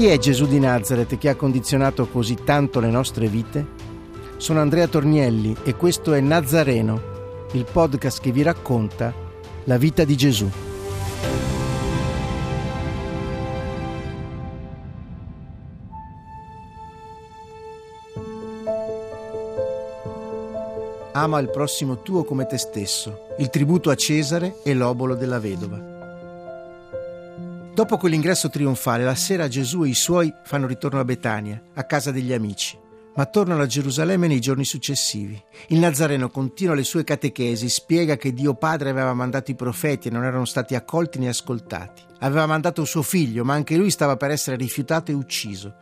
Chi è Gesù di Nazareth che ha condizionato così tanto le nostre vite? Sono Andrea Tornielli e questo è Nazareno, il podcast che vi racconta la vita di Gesù. Ama il prossimo tuo come te stesso, il tributo a Cesare e l'obolo della vedova. Dopo quell'ingresso trionfale, la sera Gesù e i suoi fanno ritorno a Betania, a casa degli amici ma tornano a Gerusalemme nei giorni successivi. Il Nazareno continua le sue catechesi, spiega che Dio Padre aveva mandato i profeti e non erano stati accolti né ascoltati. Aveva mandato suo figlio, ma anche lui stava per essere rifiutato e ucciso.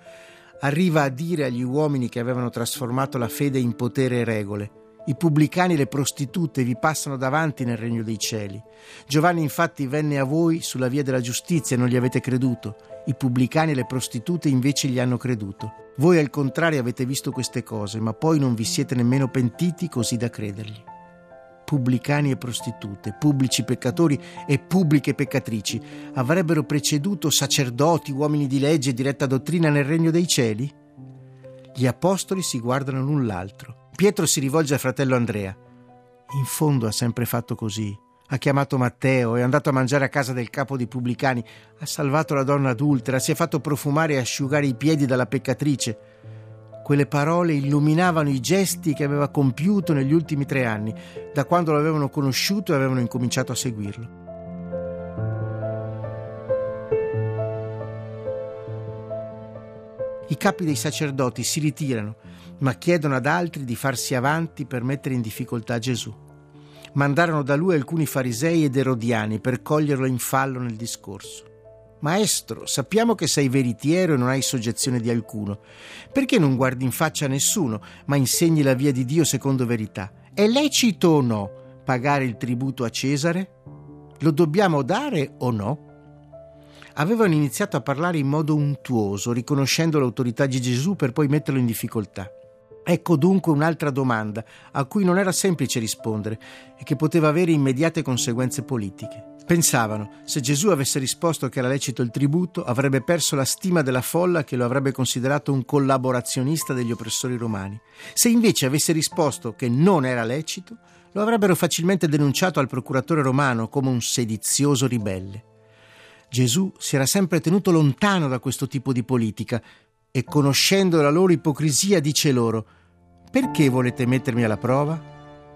Arriva a dire agli uomini che avevano trasformato la fede in potere e regole. I pubblicani e le prostitute vi passano davanti nel regno dei cieli. Giovanni infatti venne a voi sulla via della giustizia e non gli avete creduto. I pubblicani e le prostitute invece gli hanno creduto. Voi al contrario avete visto queste cose, ma poi non vi siete nemmeno pentiti così da credergli. Pubblicani e prostitute, pubblici peccatori e pubbliche peccatrici avrebbero preceduto sacerdoti, uomini di legge e di retta dottrina nel regno dei cieli? Gli apostoli si guardano l'un l'altro. Pietro si rivolge al fratello Andrea. In fondo ha sempre fatto così. Ha chiamato Matteo, è andato a mangiare a casa del capo dei pubblicani, ha salvato la donna adultera, si è fatto profumare e asciugare i piedi dalla peccatrice. Quelle parole illuminavano i gesti che aveva compiuto negli ultimi tre anni, da quando lo avevano conosciuto e avevano incominciato a seguirlo. I capi dei sacerdoti si ritirano ma chiedono ad altri di farsi avanti per mettere in difficoltà Gesù. Mandarono da lui alcuni farisei ed erodiani per coglierlo in fallo nel discorso. Maestro, sappiamo che sei veritiero e non hai soggezione di alcuno. Perché non guardi in faccia a nessuno, ma insegni la via di Dio secondo verità? È lecito o no pagare il tributo a Cesare? Lo dobbiamo dare o no? Avevano iniziato a parlare in modo untuoso, riconoscendo l'autorità di Gesù per poi metterlo in difficoltà. Ecco dunque un'altra domanda a cui non era semplice rispondere e che poteva avere immediate conseguenze politiche. Pensavano, se Gesù avesse risposto che era lecito il tributo, avrebbe perso la stima della folla che lo avrebbe considerato un collaborazionista degli oppressori romani. Se invece avesse risposto che non era lecito, lo avrebbero facilmente denunciato al procuratore romano come un sedizioso ribelle. Gesù si era sempre tenuto lontano da questo tipo di politica e conoscendo la loro ipocrisia dice loro perché volete mettermi alla prova?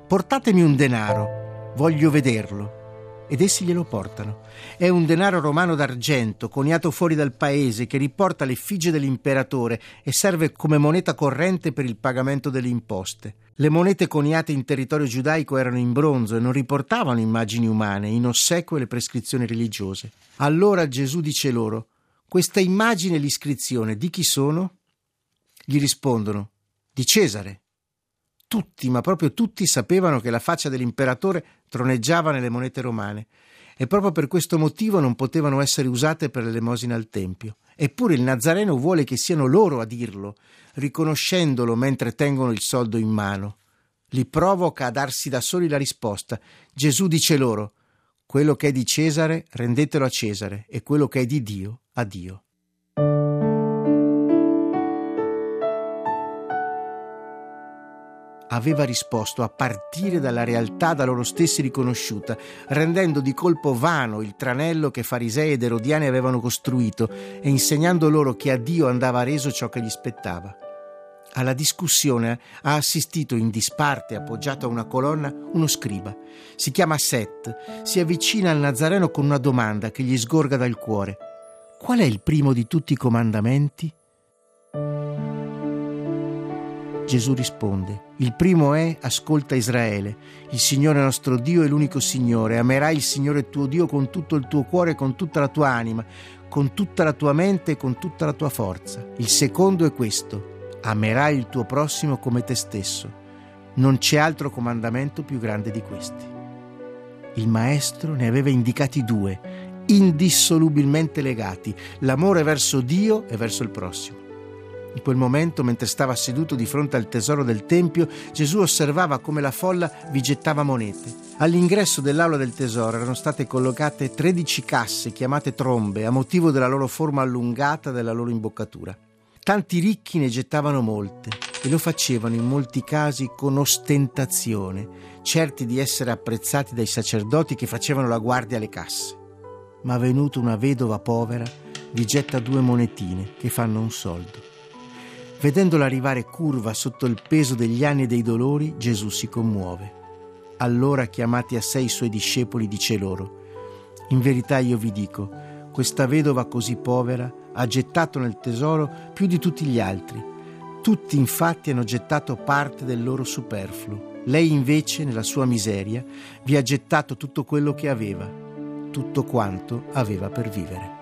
Portatemi un denaro, voglio vederlo. Ed essi glielo portano. È un denaro romano d'argento, coniato fuori dal paese, che riporta l'effigie dell'imperatore e serve come moneta corrente per il pagamento delle imposte. Le monete coniate in territorio giudaico erano in bronzo e non riportavano immagini umane, in ossequio alle prescrizioni religiose. Allora Gesù dice loro: Questa immagine e l'iscrizione di chi sono? Gli rispondono: Di Cesare. Tutti, ma proprio tutti sapevano che la faccia dell'imperatore troneggiava nelle monete romane e proprio per questo motivo non potevano essere usate per l'elemosina al Tempio. Eppure il Nazareno vuole che siano loro a dirlo, riconoscendolo mentre tengono il soldo in mano. Li provoca a darsi da soli la risposta. Gesù dice loro: Quello che è di Cesare rendetelo a Cesare e quello che è di Dio a Dio. Aveva risposto a partire dalla realtà da loro stessi riconosciuta, rendendo di colpo vano il tranello che farisei ed erodiani avevano costruito e insegnando loro che a Dio andava reso ciò che gli spettava. Alla discussione ha assistito in disparte, appoggiato a una colonna, uno scriba. Si chiama Seth, si avvicina al Nazareno con una domanda che gli sgorga dal cuore. Qual è il primo di tutti i comandamenti? Gesù risponde, il primo è ascolta Israele, il Signore nostro Dio è l'unico Signore, amerai il Signore tuo Dio con tutto il tuo cuore con tutta la tua anima, con tutta la tua mente e con tutta la tua forza. Il secondo è questo, amerai il tuo prossimo come te stesso. Non c'è altro comandamento più grande di questi. Il maestro ne aveva indicati due, indissolubilmente legati, l'amore verso Dio e verso il prossimo. In quel momento, mentre stava seduto di fronte al tesoro del Tempio, Gesù osservava come la folla vi gettava monete. All'ingresso dell'aula del tesoro erano state collocate 13 casse chiamate trombe a motivo della loro forma allungata e della loro imboccatura. Tanti ricchi ne gettavano molte e lo facevano in molti casi con ostentazione, certi di essere apprezzati dai sacerdoti che facevano la guardia alle casse. Ma venuta una vedova povera, vi getta due monetine che fanno un soldo. Vedendola arrivare curva sotto il peso degli anni e dei dolori, Gesù si commuove. Allora, chiamati a sé i suoi discepoli, dice loro, In verità io vi dico, questa vedova così povera ha gettato nel tesoro più di tutti gli altri. Tutti infatti hanno gettato parte del loro superfluo. Lei invece, nella sua miseria, vi ha gettato tutto quello che aveva, tutto quanto aveva per vivere.